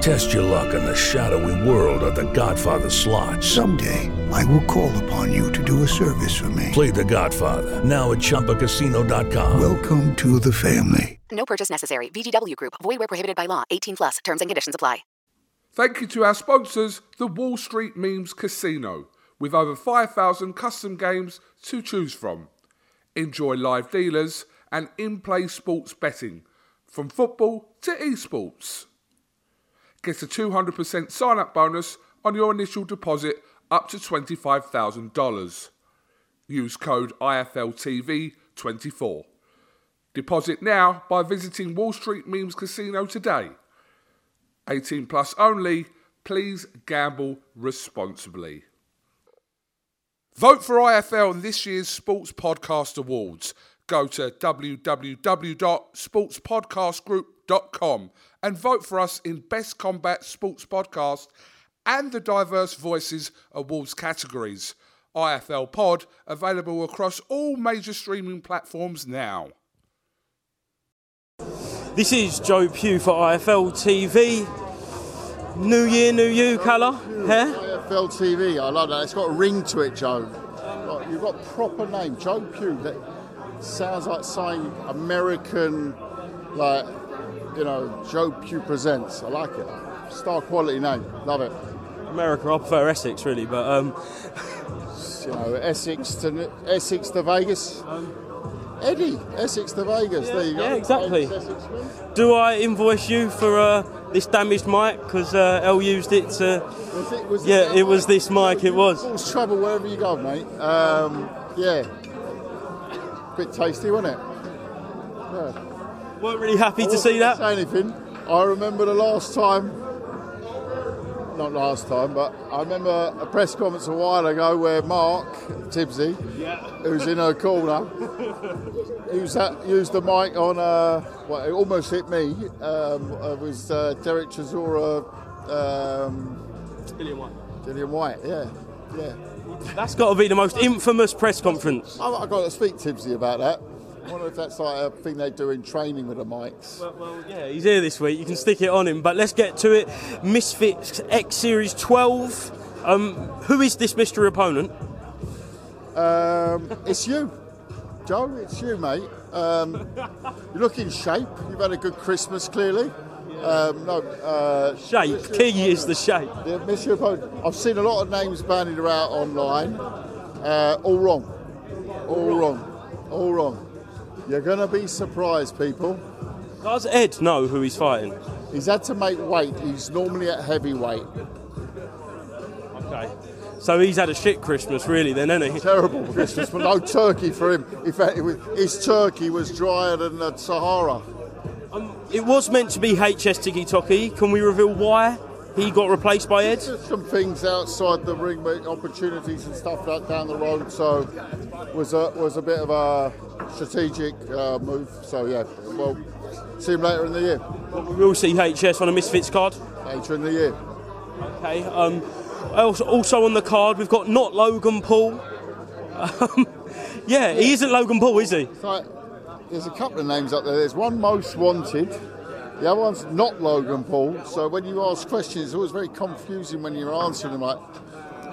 Test your luck in the shadowy world of The Godfather slot. Someday, I will call upon you to do a service for me. Play The Godfather now at ChumbaCasino.com. Welcome to the family. No purchase necessary. VGW Group. Void where prohibited by law. 18 plus. Terms and conditions apply. Thank you to our sponsors, the Wall Street Memes Casino, with over 5,000 custom games to choose from. Enjoy live dealers and in-play sports betting, from football to esports. Get a 200% sign-up bonus on your initial deposit up to $25,000. Use code IFLTV24. Deposit now by visiting Wall Street Memes Casino today. 18 plus only. Please gamble responsibly. Vote for IFL in this year's Sports Podcast Awards. Go to www.sportspodcastgroup.com and vote for us in Best Combat Sports Podcast and the Diverse Voices Awards categories. IFL Pod available across all major streaming platforms now. This is Joe Pugh for IFL TV. New year, new you, Kalle. Yeah? IFL TV, I love that. It's got a ring to it, Joe. You've got proper name, Joe Pugh. That sounds like saying American, like you know, Joe Pugh presents. I like it. Star quality name. Love it. America, I prefer Essex really, but um, You know, Essex to Essex to Vegas. Eddie, Essex to Vegas. there you go. yeah, exactly. Do I invoice you for uh, this damaged mic because uh, Elle used it to? Was it, was Yeah, that it was this mic, it was. Cause trouble wherever you go, mate. Um, yeah. Bit tasty, wasn't it? Yeah. weren't really happy to see that. Say anything. I remember the last time. Not last time, but I remember a press conference a while ago where Mark Tibbsy, who's in her corner, used that used the mic on. Uh, well, it almost hit me. Um, it was uh, Derek Chisora, um, Dillian Whyte. Dillian Whyte. Yeah, yeah. That's got to be the most infamous press conference. I, I got to speak to Tibbsy about that. I wonder if that's like a thing they do in training with the mics. Well, well, yeah, he's here this week. You can stick it on him. But let's get to it. Misfits X Series 12. Um, who is this mystery opponent? Um, it's you, Joe. It's you, mate. Um, you look in shape. You've had a good Christmas, clearly. Um, no, uh, Shape. Key is the shape. the Monsieur Opponent. I've seen a lot of names bandied around online. Uh, all wrong. All wrong. All wrong. You're going to be surprised, people. Does Ed know who he's fighting? He's had to make weight. He's normally at heavyweight. Okay. So he's had a shit Christmas, really, then, hasn't he? Terrible Christmas, but no turkey for him. In fact, his turkey was drier than the Sahara. Um, it was meant to be HS TikkyTokky. Can we reveal why he got replaced by Ed? Some things outside the ring, opportunities and stuff like down the road. So was a was a bit of a strategic uh, move. So yeah, well, see him later in the year. Well, we will see HS on a Misfits card. Later in the year. Okay. Um, also, also on the card, we've got not Logan Paul. Um, yeah, he isn't Logan Paul, is he? Like there's a couple of names up there. There's one most wanted. The other one's not Logan Paul. So when you ask questions, it's always very confusing when you're answering them. Like,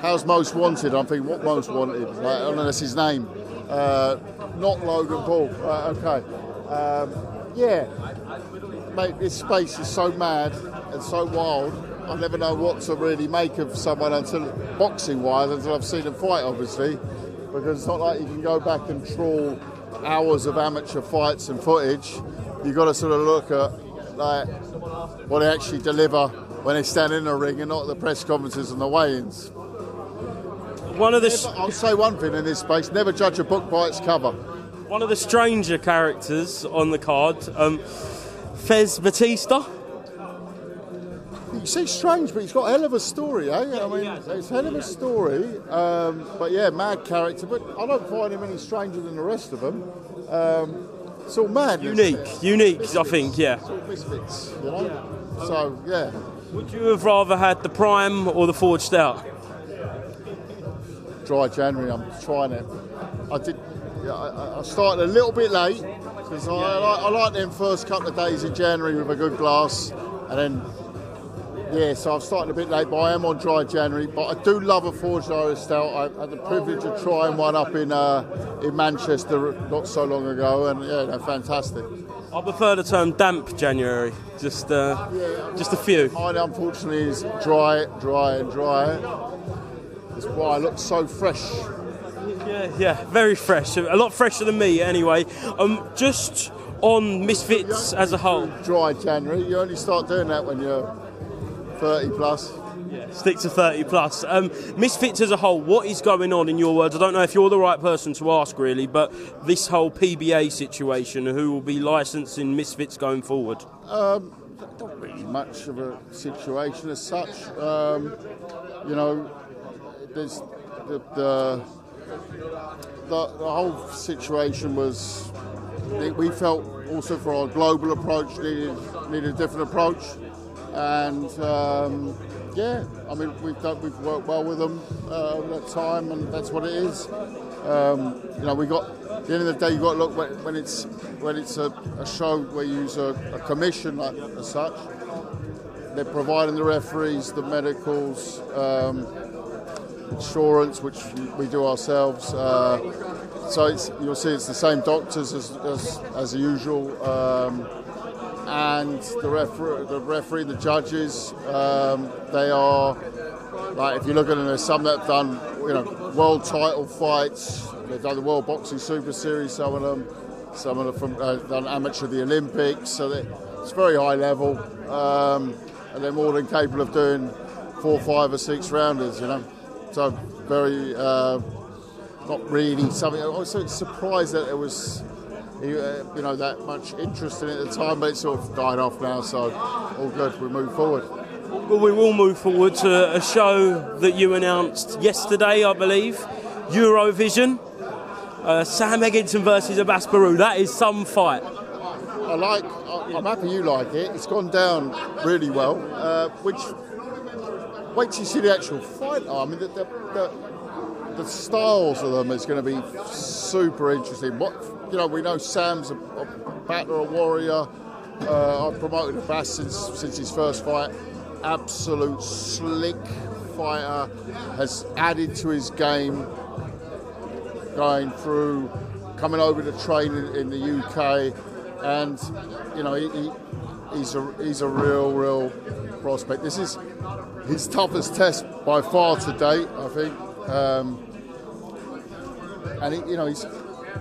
how's most wanted? I'm thinking, what most wanted? Like, that's his name. Uh, not Logan Paul. Uh, okay. Um, yeah, mate, this space is so mad and so wild. I never know what to really make of someone until boxing wise, until I've seen them fight, obviously, because it's not like you can go back and trawl hours of amateur fights and footage. You've got to sort of look at like what they actually deliver when they stand in the ring and not the press conferences and the weigh-ins. One of the Never- I'll say one thing in this space: never judge a book by its cover. one of the stranger characters on the card, um, Fez Batista. You say strange, but he's got a hell of a story, eh? I mean, it's a hell of a story. Um, but yeah, mad character. But I don't find him any stranger than the rest of them. Um, it's all mad. Unique, unique, I think, yeah. It's all misfits, you know. So yeah, Would you have rather had the Prime or the Forged Out? dry January. I'm trying it. I did. Yeah, I, I started a little bit late because I, I, like, I like them first couple of days in January with a good glass, and then yeah. So I've started a bit late, but I am on dry January. But I do love a forged Irish stout. I had the privilege of trying one up in uh, in Manchester not so long ago, and yeah, they're fantastic. I prefer the term damp January, just uh, just a few. Mine, unfortunately, is dry, dry, and dry. That's why I look so fresh. Yeah, yeah, very fresh. A lot fresher than me, anyway. Um, just on Misfits as a whole. Dry January. You only start doing that when you're 30 plus. Yeah, Stick to 30 plus. Um, Misfits as a whole, what is going on in your words? I don't know if you're the right person to ask, really, but this whole PBA situation, who will be licensing Misfits going forward? Um, not really much of a situation as such. Um, you know, there's the, the, the, the whole situation was, we felt also for our global approach needed, needed a different approach. And um, yeah, I mean, we've, done, we've worked well with them uh, over that time, and that's what it is. Um, you know, we got at the end of the day, you've got to look when, when it's when it's a, a show where you use a, a commission like, as such. They're providing the referees, the medicals, um, insurance, which we do ourselves. Uh, so you'll see it's the same doctors as, as, as usual. Um, and the referee, the referee, the judges, um, they are like if you look at them, there's some that have done you know world title fights. They've done the World Boxing Super Series. Some of them, some of them from uh, done amateur the Olympics. So they, it's very high level, um, and they're more than capable of doing four, five, or six rounders. You know, so very uh, not really something. I was surprised that it was you uh, know that much interest in it at the time, but it's sort of died off now. So all good. We move forward. Well, we will move forward to a show that you announced yesterday, I believe, Eurovision. Uh, Sam Eggington versus Abass Baraou. That is some fight. I like. I'm happy you like it. It's gone down really well. Uh, which wait till you see the actual fight. I mean, the, the, the, the styles of them is going to be super interesting. What you know, we know Sam's a, a battler, a warrior. Uh, I've promoted Abass since since his first fight. Absolute slick fighter has added to his game going through, coming over to train in, in the UK, and you know he, he, he's a he's a real real prospect. This is his toughest test by far to date, I think. Um, and he, you know he's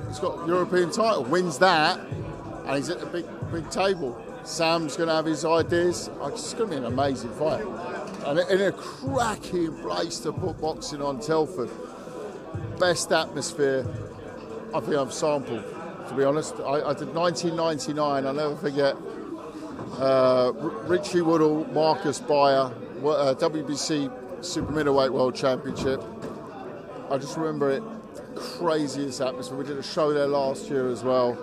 he's got European title, wins that, and he's at the big big table. Sam's going to have his ideas. Oh, It's going to be an amazing fight, and in a cracking place to put boxing on Telford best atmosphere I think I've sampled. To be honest, I, I did 1999. I'll never forget. Uh, Richie Woodall, Markus Beyer, uh, WBC Super Middleweight World Championship. I just remember it craziest atmosphere. We did a show there last year as well,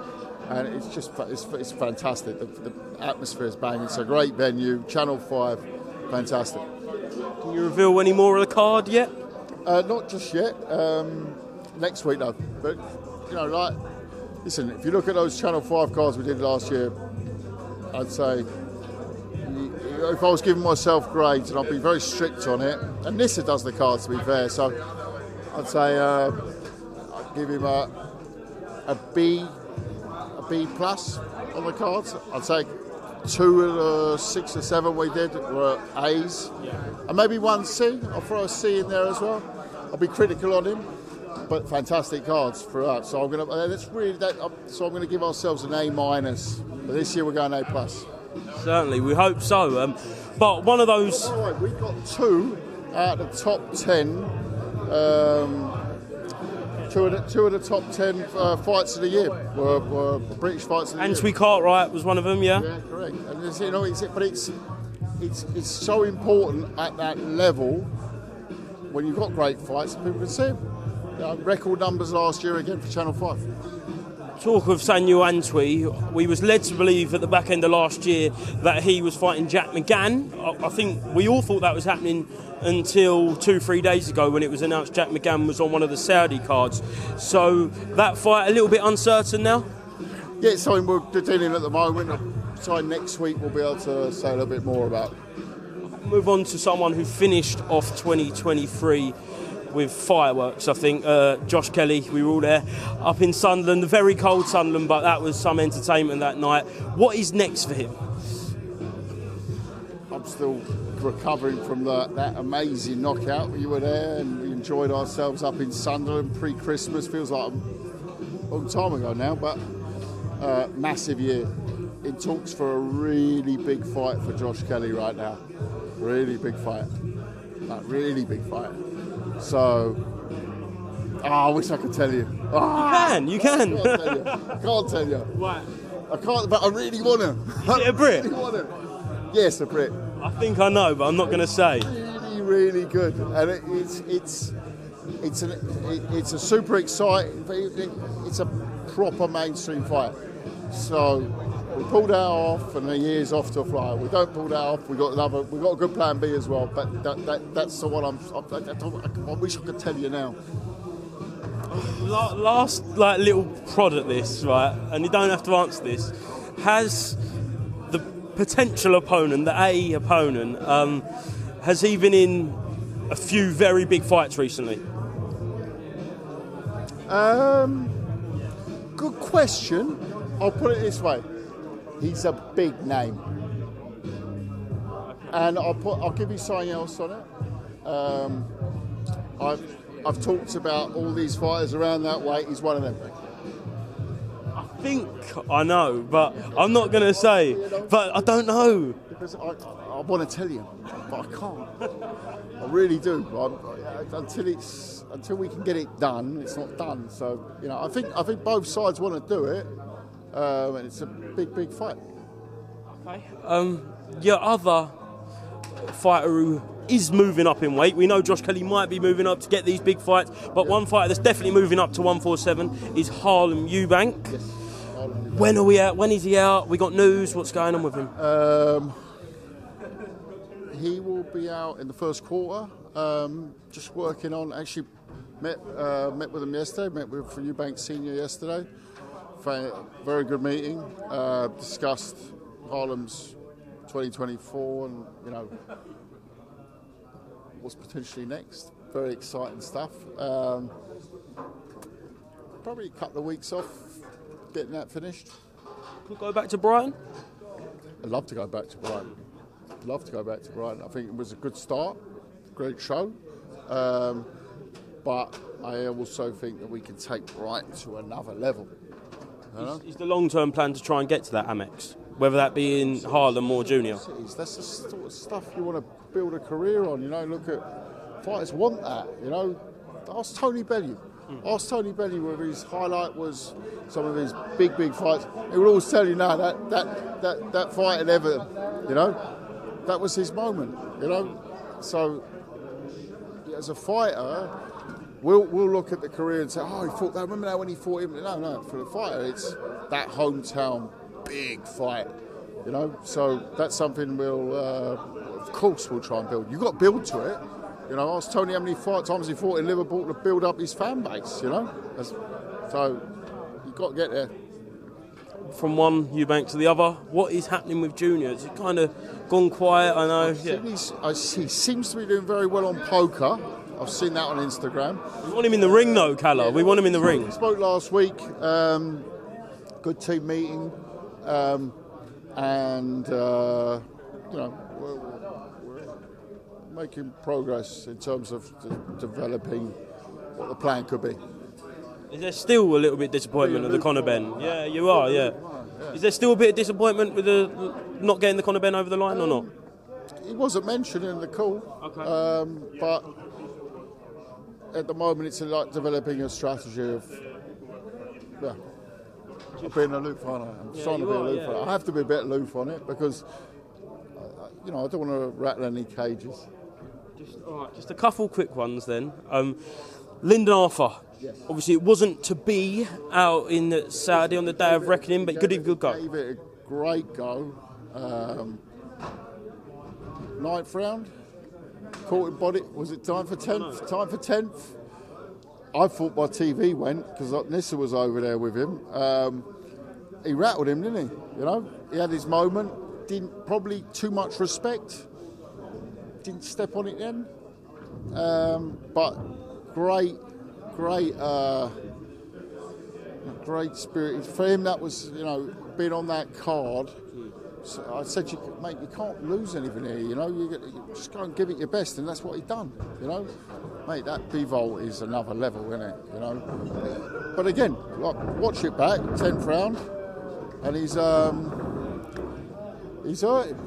and it's just it's, it's fantastic. The, the atmosphere is banging. It's a great venue. Channel Five, fantastic. Can you reveal any more of the card yet? Uh, not just yet. Um, next week though. But you know, like listen, if you look at those Channel 5 cards we did last year, I'd say if I was giving myself grades, and I'd be very strict on it, and Nisse does the cards to be fair, so I'd say uh, give him a, a B, a B plus on the cards. I'd say two of the six or seven we did were A's, and maybe one C. I'll throw a C in there as well. I'll be critical on him, but fantastic cards for us. So I'm gonna. uh, That's really that. So I'm going to give ourselves an A minus. But this year we're going A plus. Certainly, we hope so. Um, but one of those. The way, we got two out of the top ten. Um, two, of the, two of the top ten uh, fights of the year were, were British fights of the year. Cartwright was one of them, yeah? Yeah, correct. And it's, you know, it's, but it's, it's it's so important at that level when you've got great fights, people can see them. You know, record numbers last year again for Channel Five. Talk of Samuel Antwi, we was led to believe at the back end of last year that he was fighting Jack McGann. I, I think we all thought that was happening until two, three days ago when it was announced Jack McGann was on one of the Saudi cards. So that fight a little bit uncertain now. Yeah, it's something we're dealing with at the moment. So next week we'll be able to say a little bit more about. Move on to someone who finished off 2023 with fireworks. I think uh, Josh Kelly. We were all there up in Sunderland, very cold Sunderland, but that was some entertainment that night. What is next for him? I'm still recovering from the, that amazing knockout. We were there and we enjoyed ourselves up in Sunderland pre-Christmas. Feels like a long time ago now, but uh, massive year. In talks for a really big fight for Josh Kelly right now. Really big fight. Like really big fight. So, oh, I wish I could tell you. Ah, You can, you I can. can't tell you. I can't tell you. Right. I can't, but I really want to. Is it a Brit? Really want to. Yes, a Brit. I think I know, but I'm not going to say. really, really good, and it, it's it's it's an, it, it's a super exciting. it- it- It's a proper mainstream fight. So we pulled that off, and the year's off to a flyer. We don't pull that off. We got another. We got a good plan B as well. But that, that that's the one I'm. I, I, don't- I wish I could tell you now. Last like little prod at this, right? And you don't have to answer this. Has the potential opponent, the A opponent, um, has he been in a few very big fights recently? Um, good question. I'll put it this way: he's a big name, and I'll put. I'll give you something else on it. Um, I've I've talked about all these fighters around that weight. He's one of them. I think I know, but I'm not going to say. But I don't know. Because I, I, want to tell you, but I can't. I really do. I, until it's until we can get it done, it's not done. So you know, I think I think both sides want to do it, um, and it's a big, big fight. Um, your other fighter who is moving up in weight. We know Josh Kelly might be moving up to get these big fights, but one fighter that's definitely moving up to 147 is Harlem Eubank. When are we out? When is he out? We got news. What's going on with him? Um, he will be out in the first quarter. Um, just working on. Actually, met uh, met with him yesterday. Met with Eubank Senior yesterday. Very good meeting. Uh, discussed Harlem's 2024 and you know what's potentially next. Very exciting stuff. Um, probably a couple of weeks off getting that finished. Could go back to Brighton. I'd love to go back to Brighton. Love to go back to Brighton. I think it was a good start, great show. Um, but I also think that we can take Brighton to another level. Is, is the long-term plan to try and get to that Amex, whether that be in Harlem or Junior? Cities, That's the sort of stuff you want to build a career on. You know, look at fighters want that. You know, ask Tony Bellew. Hmm. Ask Tony Bellew whether his highlight was some of his big, big fights. He would always tell you, no, that that that that fight at Everton, you know, that was his moment. You know, so as a fighter, we'll we'll look at the career and say, oh, he fought that. Remember that when he fought him? No, no. For the fighter, it's that hometown big fight. You know, so that's something we'll, uh, of course, we'll try and build. You've got to build to it. You know, ask Tony how many fight times he fought in Liverpool to build up his fan base. You know, That's- so you've got to get there. From one Eubank to the other, what is happening with Junior? It's kind of gone quiet. I know. Yeah. I, he seems to be doing very well on poker. I've seen that on Instagram. We want him in the ring, though, Kalle. We want him in the ring. We spoke last week. Um, good team meeting, um, and uh, you know we're, we're making progress in terms of de- developing what the plan could be. Is there still a little bit of disappointment at the Conor Benn? Yeah, you are. Yeah. Is there still a bit of disappointment with the not getting the Conor Benn over the line or not? It wasn't mentioned in the call, Okay. um, but at the moment it's like developing a strategy of yeah, being aloof on it. I'm Yeah, trying to be are, aloof yeah. on it. I have to be a bit aloof on it because you know I don't want to rattle any cages. Just, all right, just a couple quick ones then. Um, Lyndon Arthur. Obviously, it wasn't to be out in Saturday on the day of reckoning, but good, good go. Gave it a great go. Um, ninth round, caught body. Was it time for tenth? Time for tenth. I thought my TV went because Nisse was over there with him. Um, he rattled him, didn't he? You know, he had his moment. Didn't probably too much respect. Didn't step on it then. Um, but great, great. Uh, great spirit for him. That was, you know, being on that card. I said, you, mate, you can't lose anything here. You know, you, you just go and give it your best, and that's what he done. You know, mate, that Bivol is another level, isn't it? You know, but again, like, watch it back, tenth round, and he's um, he's hurting.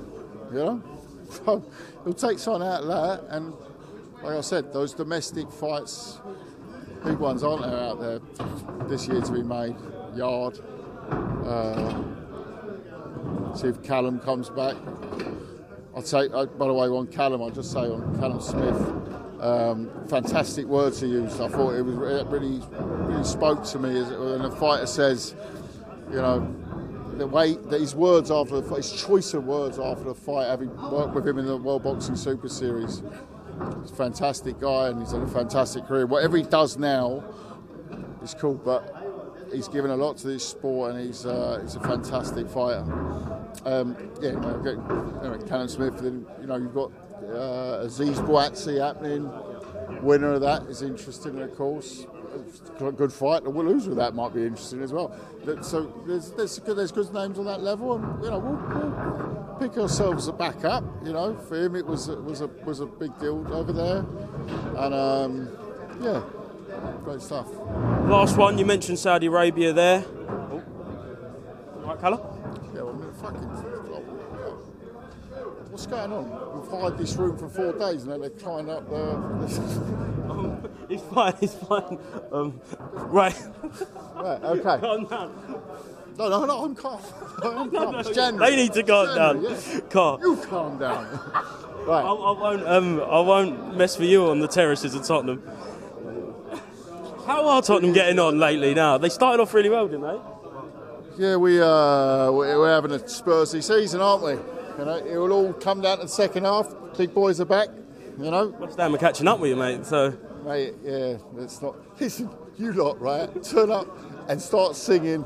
You know, so he'll take something out of that, and like I said, those domestic fights big ones aren't there out there this year to be made. Yard. Uh, see if Callum comes back. I'd say, uh, by the way, on Callum, I'll just say on Callum Smith, um, fantastic words he used. I thought it was really, really spoke to me as when a fighter says, you know, the way that his words after the his choice of words after the fight, having worked with him in the World Boxing Super Series. He's a fantastic guy and he's had a fantastic career. Whatever he does now is cool, but he's given a lot to this sport and he's uh, he's a fantastic fighter. Um, yeah, you know, anyway, Smith. You know you've got uh, Azeez Buatsi happening. Winner of that is interesting, of course. Good fight. The loser of that might be interesting as well. So there's there's good, there's good names on that level, and you know we'll, we'll pick ourselves back up. You know, for him it was it was a was a big deal over there, and um, yeah, great stuff. Last one, you mentioned Saudi Arabia there. Oh. Right, Kalle? Yeah, well, I mean, fucking. What's going on? We've hired this room for four days and then they climb up the. It's fine, it's fine. Um, right. right, okay. Calm down. No, no, no, I'm calm. I'm calm. It's January. They need to calm down. Yeah. Calm. You calm down. Right. I won't. Um, I won't mess with you on the terraces at Tottenham. How are Tottenham getting on lately? Now they started off really well, didn't they? Yeah, we, uh, we- we're having a Spursy season, aren't we? You know, it will all come down to the second half. Big boys are back, you know. West Ham are catching up with you, mate. So Mate, yeah, it's not. Listen, you lot, right? Turn up and start singing.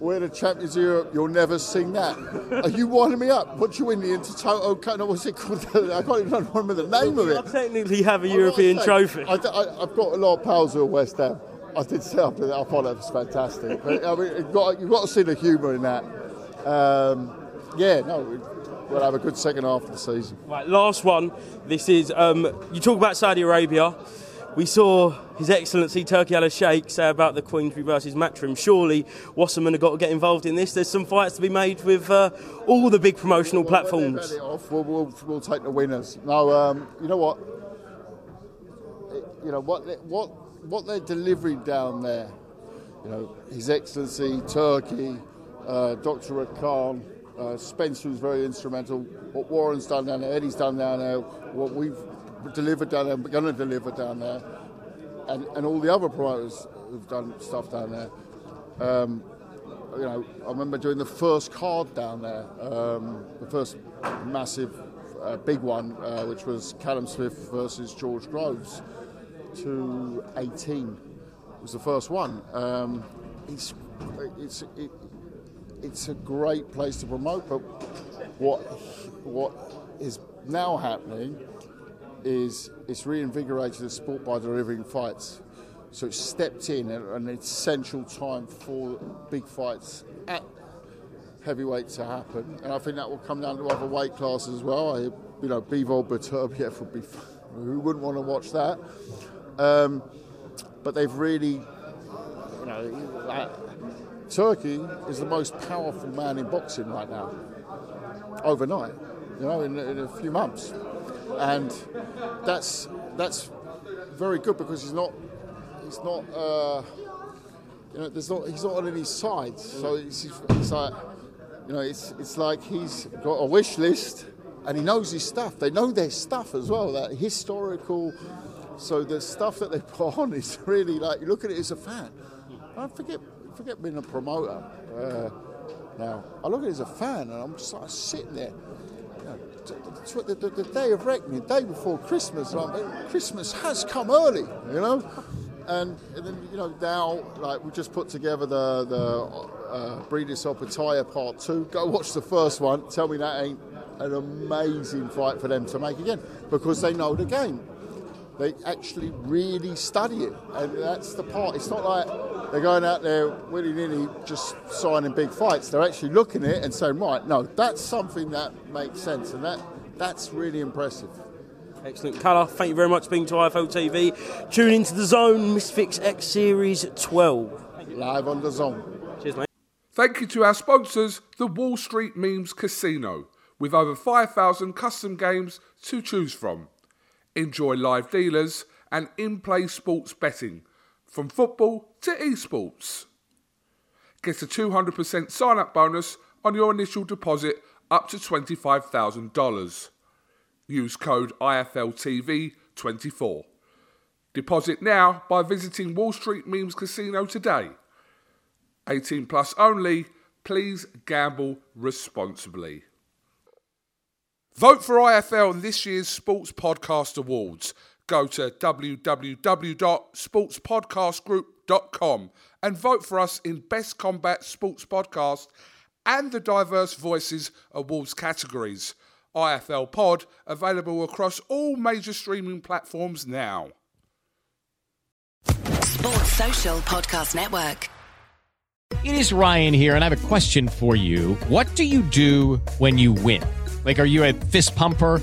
We're the champions of Europe. You'll never sing that. Are you winding me up? What you win the Intertoto? No, what's it called? I can't even remember the name of it. I technically have a I've European say, trophy. I, have got a lot of pals who are West Ham. I did say after that, I thought that was fantastic. But, I mean, you've got, you've got to see the humour in that. Um, yeah, no, we- we'll have a good second half of the season. Right, last one. This is um, you talk about Saudi Arabia. We saw His Excellency Turki Al Sheikh say about the Queensberry versus Matchroom. Surely Wasserman have got to get involved in this. There's some fights to be made with uh, all the big promotional platforms. off, we'll, we'll, we'll take the winners. Now, um, you know what? It- you know what? They, what what they're delivering down there. You know, His Excellency Turki, uh, Dr. Khan, uh, Spencer was very instrumental. What Warren's done down there, Eddie's done down there, what we've delivered down there, we're going to deliver down there, and, and all the other promoters who've done stuff down there. Um, you know, I remember doing the first card down there, um, the first massive, uh, big one, uh, which was Callum Smith versus George Groves, to 18 was the first one. Um, he's it's it, it's a great place to promote. But what what is now happening is it's reinvigorated the sport by delivering fights. So it's stepped in at an essential time for big fights at heavyweight to happen, and I think that will come down to other weight classes as well. I, you know, Bivol Beterbiev would be, who wouldn't want to watch that? Um, but they've really, you know, Turki is the most powerful man in boxing right now. Overnight, you know, in, in a few months, and that's that's very good because he's not he's not. Uh, you know, there's not, he's not on any sides, so it's, it's like you know, it's it's like he's got a wish list, and he knows his stuff. They know their stuff as well. That historical. So the stuff that they put on is really like you look at it as a fan. I forget forget being a promoter. Uh, now I look at it as a fan, and I'm just like sitting there. You know, the, the, the, day of reckoning, the day before Christmas. Christmas has come early, you know. And, and, then you know now, like we just put together the the uh, Briedis Opetaia Part 2. Go watch the first one. Tell me that ain't an amazing fight for them to make again because they know the game. They actually really study it, and that's the part. It's not like they're going out there willy nilly just signing big fights. They're actually looking at it and saying, right, no, that's something that makes sense, and that that's really impressive. Excellent Kalle. Thank you very much for being to IFL TV. Tune into the Zone Misfits X Series 12. Live on the Zone. Cheers, mate. Thank you to our sponsors, the Wall Street Memes Casino, with over 5,000 custom games to choose from. Enjoy live dealers and in play sports betting, from football to esports. Get a 200% sign up bonus on your initial deposit up to $25,000. Use code IFLTV24. Deposit now by visiting Wall Street Memes Casino today. 18 plus only. Please gamble responsibly. Vote for IFL in this year's Sports Podcast Awards. Go to www.sportspodcastgroup.com and vote for us in Best Combat Sports Podcast and the Diverse Voices Awards categories. IFL Pod available across all major streaming platforms now. Sports Social Podcast Network. It is Ryan here, and I have a question for you. What do you do when you win? Like, are you a fist pumper?